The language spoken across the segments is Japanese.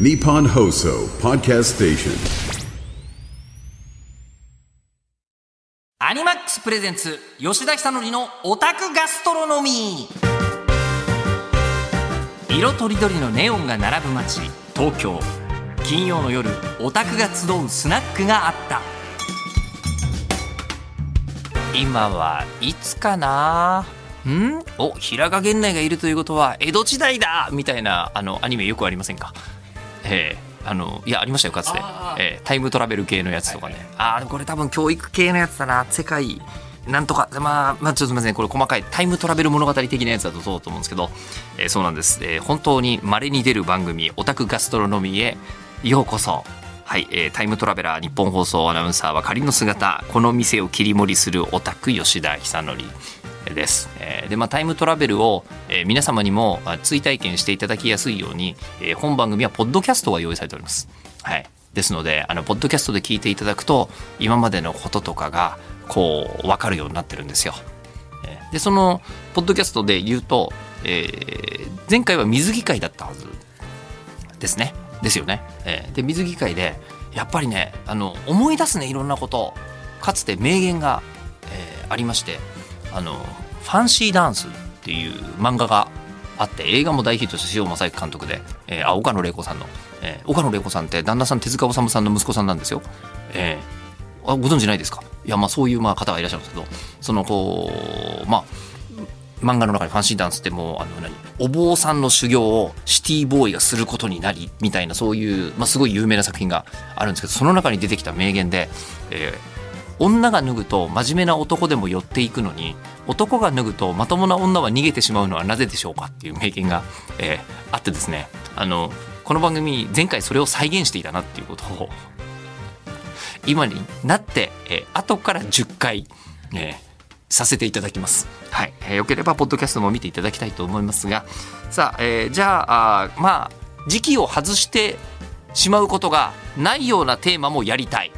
Nippon Hoso Podcast Station. アニマックスプレゼンツ吉田久典のオタクガストロノミ。ー色とりどりのネオンが並ぶ街東京。金曜の夜オタクが集うスナックがあった。今はいつかな？ん？お平賀源内がいるということは江戸時代だ！みたいなあのアニメよくありませんか？ええあのいやありましたよかつて、えータイムトラベル系のやつとかね、ああこれ多分教育系のやつだな。世界なんとかまあまあちょっとすみませんこれ細かいタイムトラベル物語的なやつだとそうだと思うんですけど、えーそうなんです、えー本当に稀に出る番組オタクガストロノミーへようこそ。はい、えータイムトラベラー日本放送アナウンサーは仮の姿。この店を切り盛りするオタク吉田久典です。でまあ、タイムトラベルを、皆様にも追体験していただきやすいように、本番組はポッドキャストが用意されております。はい、ですのであのポッドキャストで聞いていただくと今までのこととかがこう分かるようになってるんですよ。でそのポッドキャストで言うと、えー前回は水着会だったはずですね。ですよね。えーで水着会でやっぱりねあの思い出すねいろんなことかつて名言が、えーありましてあの「ファンシーダンス」っていう漫画があって映画も大ヒットした塩正幸監督で、えーあ岡野玲子さんの、えー岡野玲子さんって旦那さん手塚治虫さんの息子さんなんですよ。えーあご存知ないですか？いやまあそういうまあ方がいらっしゃるんですけどそのこうまあ漫画の中にファンシーダンスってもうあの何？お坊さんの修行をシティボーイがすることになりみたいなそういう、まあ、すごい有名な作品があるんですけどその中に出てきた名言で、えー女が脱ぐと真面目な男でも寄っていくのに男が脱ぐとまともな女は逃げてしまうのはなぜでしょうかっていう名言が、えーあってですねあのこの番組前回それを再現していたなっていうことを今になって、えー後から10回、えーさせていただきます。はい、えーよければポッドキャストも見ていただきたいと思いますが、さあ、えーじゃああまあ時期を外してしまうことがないようなテーマもやりたい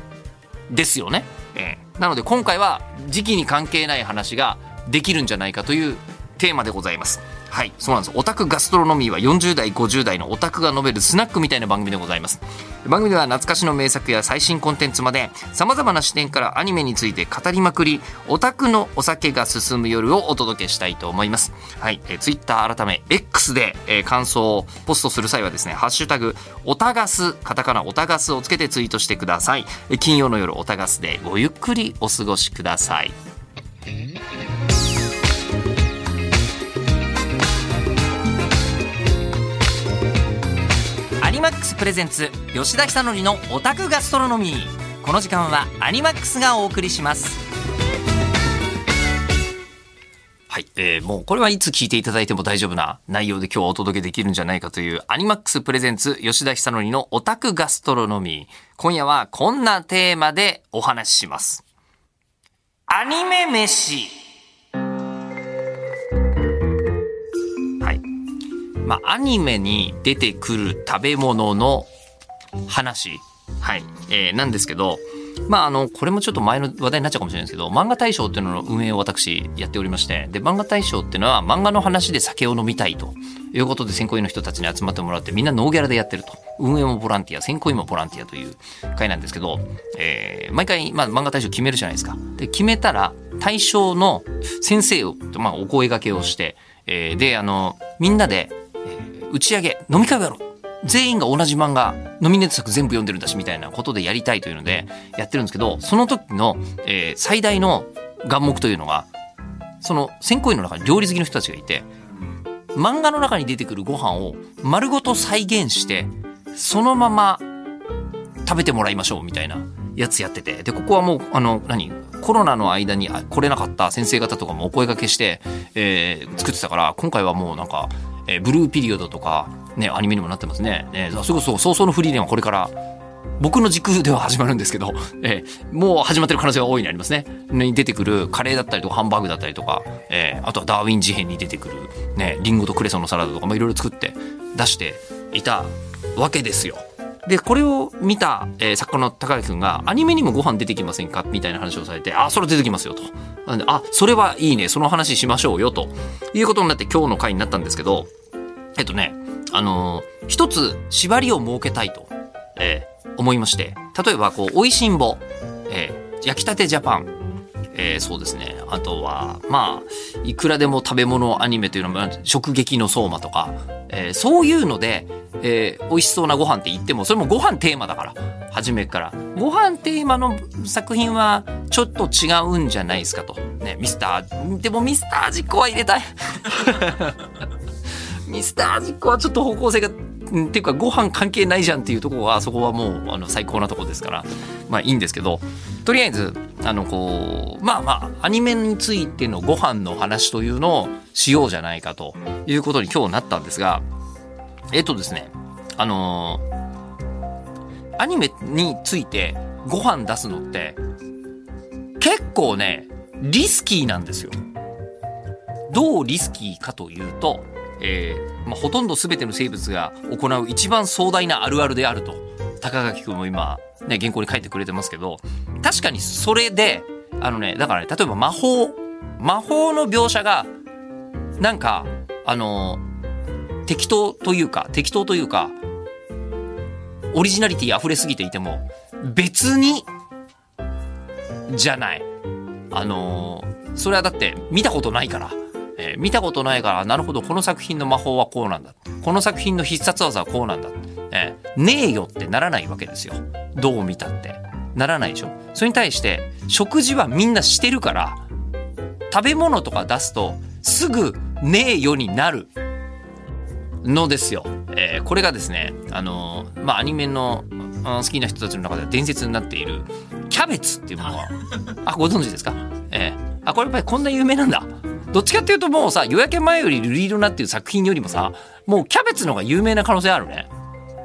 ですよね。えーなので今回は時期に関係ない話ができるんじゃないかというテーマでございます。はい、そうなんです。オタクガストロノミーは40代、50代のオタクが述べるスナックみたいな番組でございます。番組では懐かしの名作や最新コンテンツまで様々な視点からアニメについて語りまくり、オタクのお酒が進む夜をお届けしたいと思います。はい、えー、ツイッター改め X で、えー感想をポストする際はですね、ハッシュタグ、オタガス、カタカナオタガスをつけてツイートしてください。え金曜の夜オタガスでごゆっくりお過ごしください。マックスプレゼンツ吉田久典のオタクガストロノミ。ーこの時間はアニマックスがお送りします。はい、えーもうこれはいつ聞いていただいても大丈夫な内容で今日はお届けできるんじゃないかというアニマックスプレゼンツ吉田久典のオタクガストロノミ。ー今夜はこんなテーマでお話しします。アニメ飯。まあ、アニメに出てくる食べ物の話、はい、えーなんですけど、まあ、あの、これもちょっと前の話題になっちゃうかもしれないですけど、漫画大賞っていうのの運営を私やっておりまして、で、漫画大賞っていうのは漫画の話で酒を飲みたいということで選考委員の人たちに集まってもらってみんなノーギャラでやってると。運営もボランティア、選考委員もボランティアという会なんですけど、えー毎回、まあ、漫画大賞決めるじゃないですか。で、決めたら、対象の先生を、まあ、お声掛けをして、えーで、あの、みんなで、打ち上げ、飲み会をやろう。全員が同じ漫画、ノミネート作全部読んでるんだし、みたいなことでやりたいというので、やってるんですけど、その時の、えー最大の眼目というのが、その選考委員の中に料理好きの人たちがいて、漫画の中に出てくるご飯を丸ごと再現して、そのまま食べてもらいましょうみたいなやつやっててでここはもうあの何コロナの間に来れなかった先生方とかもお声掛けして、えー作ってたから今回はもうなんか、えーブルーピリオドとか、ね、アニメにもなってますね。ねそれこそ早々のフリーレンはこれから僕の時空では始まるんですけど、えーもう始まってる可能性が大いにありますね。に出てくるカレーだったりとかハンバーグだったりとか、えーあとはダーウィン事変に出てくる、ね、リンゴとクレソンのサラダとかもいろいろ作って出していたわけですよ。で、これを見た、えー作家の高木くんが、アニメにもご飯出てきませんか？みたいな話をされて、あ、それ出てきますよと。なんで、あ、それはいいね、その話しましょうよ、ということになって今日の回になったんですけど、えっとね、あのー一つ縛りを設けたいと、えー思いまして、例えば、こう、おいしんぼ、えー焼きたてジャパン、えーそうですね。あとは、まあ、いくらでも食べ物アニメというのも、食撃の相馬とか、えーそういうので、えー美味しそうなご飯って言っても、それもご飯テーマだから、初めから。ご飯テーマの作品は、ちょっと違うんじゃないですかと。ね、ミスター、でもミスター実行は入れたい。ミスター実行はちょっと方向性が、っていうかご飯関係ないじゃんっていうとこは、そこはもうあの最高なとこですから、まあいいんですけど、とりあえず、あのこう、まあまあ、アニメについてのご飯の話というのをしようじゃないかということに今日なったんですが、えっとですね、あのーアニメについてご飯出すのって、結構ね、リスキーなんですよ。どうリスキーかというと、えーまあ、ほとんど全ての生物が行う一番壮大なあるあるであると、高垣くんも今、ね、原稿に書いてくれてますけど、確かにそれで、あのね、だからね、例えば魔法、魔法の描写が、なんか、あの適当というか、適当というか、オリジナリティ溢れすぎていても、別に、じゃない。あのそれはだって見たことないから。えー見たことないから、なるほど、この作品の魔法はこうなんだ。この作品の必殺技はこうなんだ。えーねえよってならないわけですよ。どう見たって。ならないでしょ。それに対して、食事はみんなしてるから、食べ物とか出すと、すぐねえよになるのですよ。えーこれがですね、あのーまあ、アニメの好きな人たちの中では伝説になっている、キャベツっていうものは、あ、ご存知ですか？えーあ、これやっぱりこんな有名なんだ。どっちかっていうともうさ、夜明け前より瑠璃色なっていう作品よりもさ、もうキャベツの方が有名な可能性あるね。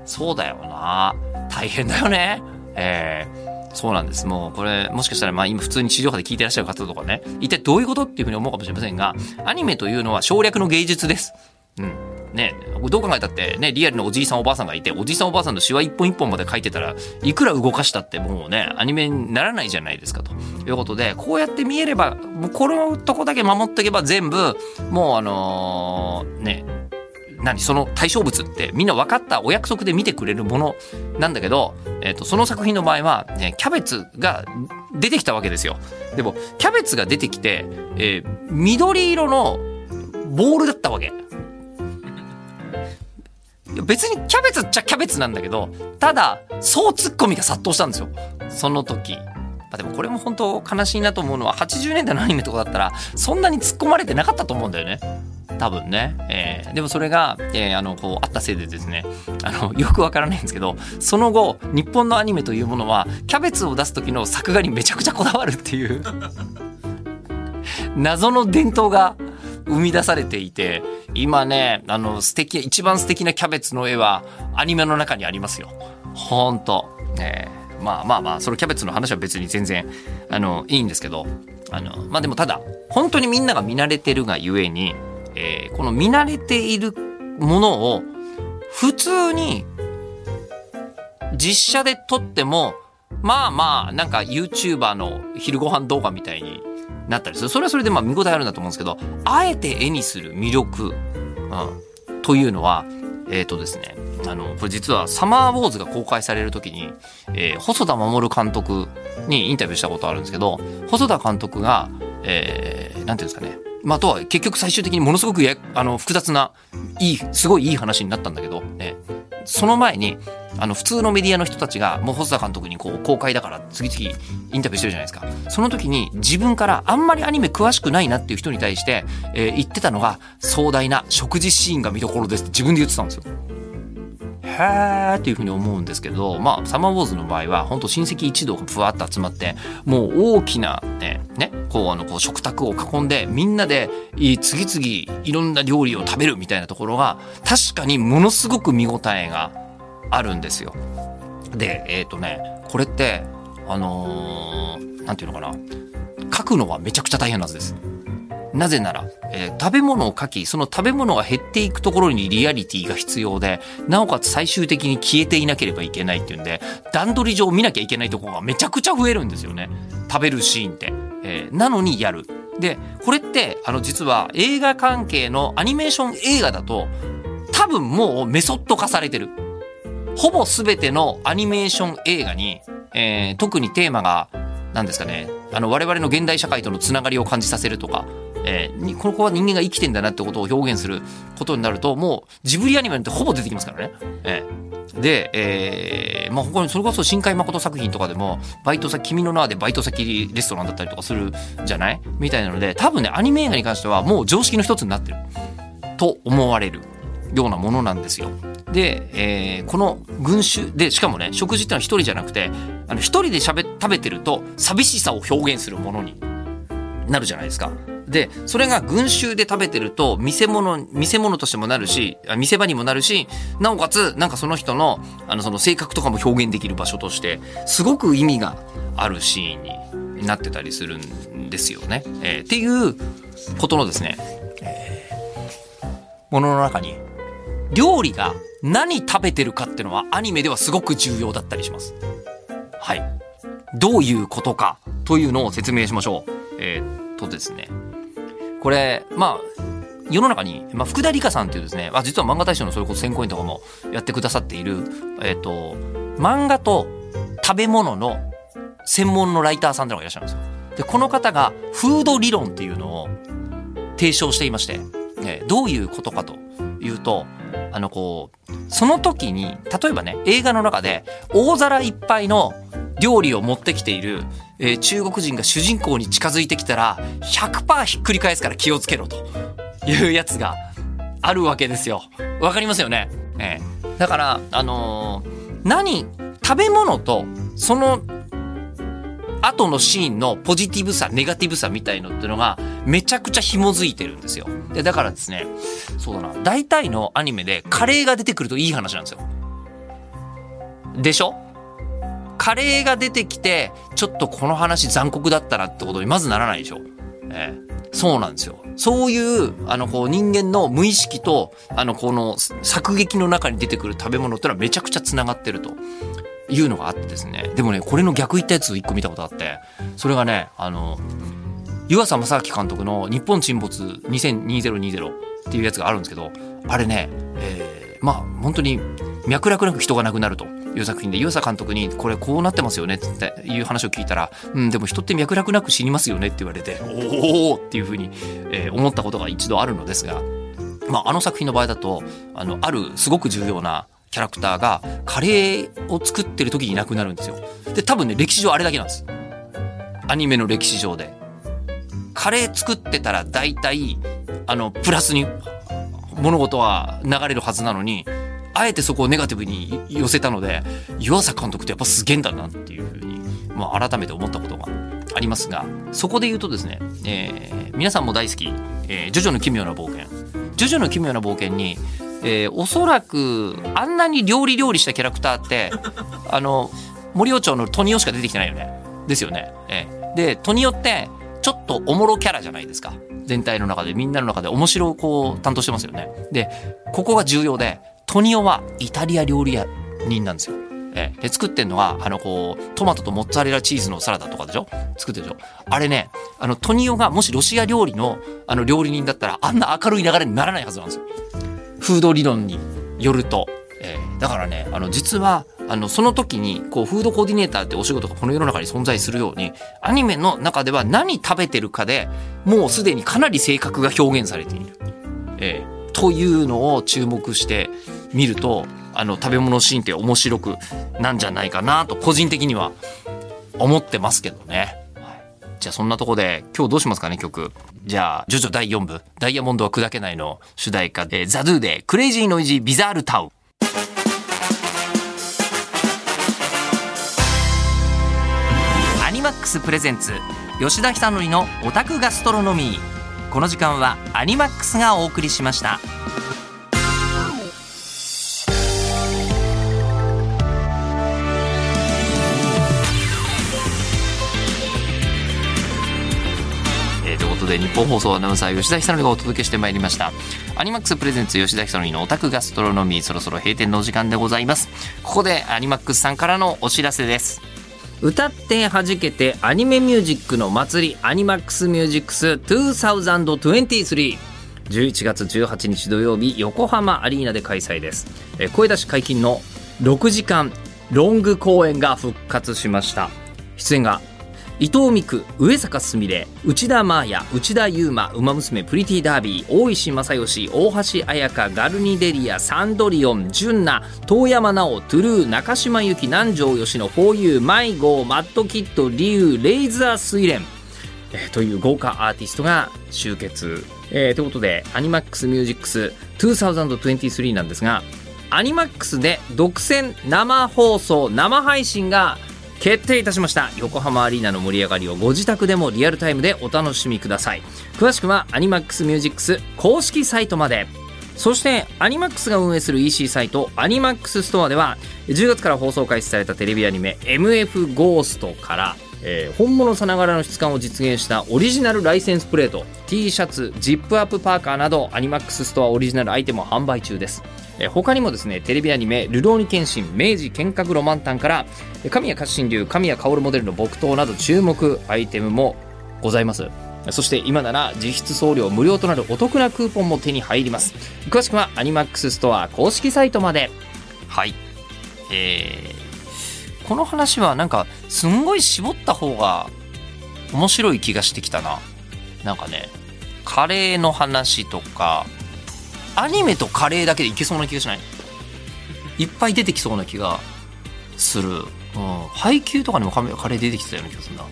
そうだよな。大変だよね。えーそうなんです。もうこれ、もしかしたらまあ今普通に地上波で聞いてらっしゃる方とかね、一体どういうことっていうふうに思うかもしれませんが、アニメというのは省略の芸術です。うん。ねどう考えたってね、リアルなおじいさんおばあさんがいて、おじいさんおばあさんのシワ一本一本まで書いてたら、いくら動かしたってもうね、アニメにならないじゃないですかと。いうことで、こうやって見えれば、もうこのとこだけ守っておけば全部、もうあのーね、何その対象物ってみんな分かったお約束で見てくれるものなんだけど、えっとその作品の場合は、ね、キャベツが出てきたわけですよ。でもキャベツが出てきて、えー緑色のボールだったわけ。別にキャベツっちゃキャベツなんだけど、ただ、そうツッコミが殺到したんですよ。その時。まあでもこれも本当悲しいなと思うのは、80年代のアニメとかだったら、そんなに突っ込まれてなかったと思うんだよね。多分ね。えーでもそれが、えーあの、こう、あったせいでですね、あの、よくわからないんですけど、その後、日本のアニメというものは、キャベツを出す時の作画にめちゃくちゃこだわるっていう、謎の伝統が生み出されていて、今ね、あの、素敵、一番素敵なキャベツの絵は、アニメの中にありますよ。ほんと。えーまあまあまあ、そのキャベツの話は別に全然、あの、いいんですけど、あの、まあでもただ、本当にみんなが見慣れてるがゆえに、えーこの見慣れているものを、普通に、実写で撮っても、まあまあ、なんか YouTuber の昼ご飯動画みたいになったりする。それはそれでまあ見応えあるんだと思うんですけど、あえて絵にする魅力、うん、というのは、えっ、とですね、あの、これ実はサマーウォーズが公開される時に、えー細田守監督にインタビューしたことあるんですけど、細田監督が、えーていうんですかね、まあ、とは結局最終的にものすごくやあの複雑な、いい、すごいいい話になったんだけど、ね、その前に、あの、普通のメディアの人たちが、もう細田監督にこう、公開だから次々インタビューしてるじゃないですか。その時に自分からあんまりアニメ詳しくないなっていう人に対して、えー言ってたのが、壮大な食事シーンが見どころですって自分で言ってたんですよ。へーっていうふうに思うんですけど、まあ、サマーウォーズの場合は、本当親戚一同がふわっと集まって、もう大きなね、ね、こう、あの、こう、食卓を囲んで、みんなで、次々いろんな料理を食べるみたいなところが、確かにものすごく見応えがあるんですよ。で、えっ、とね、これって、あのーなんていうのかな、書くのはめちゃくちゃ大変なはずです。なぜなら、えー食べ物を書き、その食べ物が減っていくところにリアリティが必要で、なおかつ最終的に消えていなければいけないっていうんで、段取り上見なきゃいけないところがめちゃくちゃ増えるんですよね。食べるシーンって。えーなのにやる。で、これって、あの、実は映画関係のアニメーション映画だと、多分もうメソッド化されてる。ほぼ全てのアニメーション映画に、えー、特にテーマが、何ですかね、あの、我々の現代社会とのつながりを感じさせるとか、えー、ここは人間が生きてんだなってことを表現することになると、もうジブリアニメなんてほぼ出てきますからね。えー、で、えー、まあ他にそれこそ新海誠作品とかでも、バイト先、君の名でバイト先レストランだったりとかするじゃない？みたいなので、多分ね、アニメ映画に関してはもう常識の一つになってる。と思われるようなものなんですよ。で、えー、この群衆でしかもね食事ってのは一人じゃなくてあの一人でしゃべ食べてると寂しさを表現するものになるじゃないですか。でそれが群衆で食べてると見せ物見せ物としてもなるし見せ場にもなるしなおかつなんかその人のあのその性格とかも表現できる場所としてすごく意味があるシーンになってたりするんですよね。えー、っていうことのですね、えー、ものの中に料理が何食べてるかっていうのはアニメではすごく重要だったりします。はい。どういうことかというのを説明しましょう。えー、っとですね。これ、まあ、世の中に、まあ、福田理香さんっていうですね、まあ、実は漫画大賞のそれこそ選考委員とかもやってくださっている、えっ、と、漫画と食べ物の専門のライターさんっていうのがいらっしゃるんですよ。で、この方がフード理論っていうのを提唱していまして、えどういうことかというと、あのこう、その時に、例えばね、映画の中で大皿いっぱいの料理を持ってきている、えー、中国人が主人公に近づいてきたら、100%ひっくり返すから気をつけろというやつがあるわけですよ。わかりますよね？えー、だから、あのー、何、食べ物と、その後のシーンのポジティブさ、ネガティブさみたいのってのがめちゃくちゃ紐づいてるんですよ。で、だからですね、そうだな、大体のアニメでカレーが出てくるといい話なんですよ。でしょ？カレーが出てきて、ちょっとこの話残酷だったなってことにまずならないでしょ。ええそうなんですよ。そういう、あの、こう、人間の無意識と、あの、この、作劇の中に出てくる食べ物ってのはめちゃくちゃ繋がってると。いうのがあってですね。でもね、これの逆言ったやつ一個見たことあって、それがね、あの、湯浅正明監督の日本沈没2020っていうやつがあるんですけど、あれね、えー、まあ本当に脈絡なく人が亡くなるという作品で湯浅監督にこれこうなってますよねっていう話を聞いたら、うん、でも人って脈絡なく死にますよねって言われて、おおっていうふうに、えー、思ったことが一度あるのですが、まああの作品の場合だと、あの、あるすごく重要なキャラクターがカレーを作ってる時にいなくなるんですよ。で、多分ね、歴史上あれだけなんです。アニメの歴史上で。カレー作ってたら大体、あの、プラスに物事は流れるはずなのに、あえてそこをネガティブに寄せたので、湯浅監督ってやっぱすげえんだなっていうふうに、まあ、改めて思ったことがありますが、そこで言うとですね、えー、皆さんも大好き、えー、ジョジョの奇妙な冒険。ジョジョの奇妙な冒険に、えー、おそらくあんなに料理料理したキャラクターって あの森尾町のトニオしか出てきてないよね。ですよね、えー、でトニオってちょっとおもろキャラじゃないですか。全体の中でみんなの中で。面白をこう担当してますよね。でここが重要でトニオはイタリア料理屋人なんですよ。え。で作ってんのはあのこうトマトとモッツァレラチーズのサラダとかでしょ？作ってるでしょ？あれねあのトニオがもしロシア料理のあの料理人だったらあんな明るい流れにならないはずなんですよフード理論によると、えー、だからねあの実はあのその時にこうフードコーディネーターってお仕事がこの世の中に存在するようにアニメの中では何食べてるかでもうすでにかなり性格が表現されている、えー、というのを注目してみるとあの食べ物シーンって面白くなんじゃないかなと個人的には思ってますけどね。じゃあそんなとこで今日どうしますかね曲。じゃあ、ジョジョ第4部、ダイヤモンドは砕けないの主題歌で、 THE DU で、 Crazy Noisy Bizarre Town。アニマックス presents、吉田久典のオタクガストロノミー。この時間はアニマックスがお送りしました。で日本放送アナウンサー吉田久典がお届けしてまいりました。アニマックスプレゼンツ吉田久典のオタクガストロノミーそろそろ閉店のお時間でございます。ここでアニマックスさんからのお知らせです。歌って弾けてアニメミュージックの祭りアニマックスミュージックス2023 11月18日土曜日横浜アリーナで開催です、声出し解禁の6時間ロング公演が復活しました。出演が伊藤美久上坂すみれ内田真彩内田悠馬馬娘プリティダービー大石正義大橋彩香ガルニデリアサンドリオン純奈遠山奈緒トゥルー中島由紀南條吉野フォーユー迷子マッドキッドリュウレイザースイレンえーという豪華アーティストが集結。えーということで、アニマックスミュージックス2023なんですが、アニマックスで独占生放送、生配信が決定いたしました。横浜アリーナの盛り上がりをご自宅でもリアルタイムでお楽しみください。詳しくはアニマックスミュージックス公式サイトまで。そしてアニマックスが運営する EC サイトアニマックスストアでは10月から放送開始されたテレビアニメ MF ゴーストから、えー本物さながらの質感を実現したオリジナルライセンスプレート T シャツジップアップパーカーなどアニマックスストアオリジナルアイテムを販売中ですえ他にもですねテレビアニメ「流浪に剣心明治剣閣ロマンタン」から神谷活心流神谷薫モデルの木刀など注目アイテムもございます。そして今なら実質送料無料となるお得なクーポンも手に入ります。詳しくはアニマックスストア公式サイトまで。はい。えー、この話はなんかすんごい絞った方が面白い気がしてきたな。なんかねカレーの話とかアニメとカレーだけでいけそうな気がしない？いっぱい出てきそうな気がする、うん、配給とかにもカレー出てきてたような気がするな。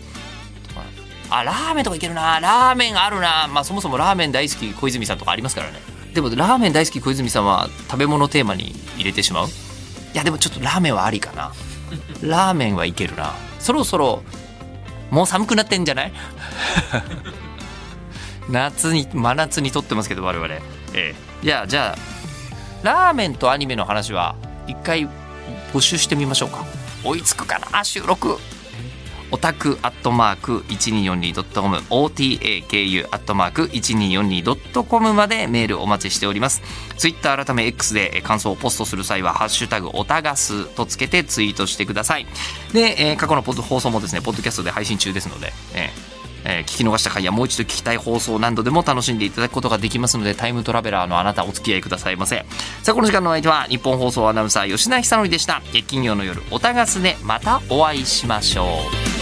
あラーメンとかいけるな。ラーメンあるな。まあそもそもラーメン大好き小泉さんとかありますからね。でもラーメン大好き小泉さんは食べ物テーマに入れてしまう。いやでもちょっとラーメンはありかな。ラーメンはいけるな。そろそろもう寒くなってんじゃない？夏に真夏に撮ってますけど我々ええ。いやじゃあラーメンとアニメの話は一回募集してみましょうか。追いつくかな。収録。オタクアットマーク 1242.com OTAKU アットマーク 1242.com までメールお待ちしております。ツイッター改め X で感想をポストする際は「ハッシュタグオタガス」とつけてツイートしてください。で、えー過去のポ放送もですねポッドキャストで配信中ですので、えーえー聞き逃した回やもう一度聞きたい放送何度でも楽しんでいただくことができますのでタイムトラベラーのあなたお付き合いくださいませ。さあこの時間のお相手は日本放送アナウンサー吉田久典でした。月金曜の夜おたがすでまたお会いしましょう。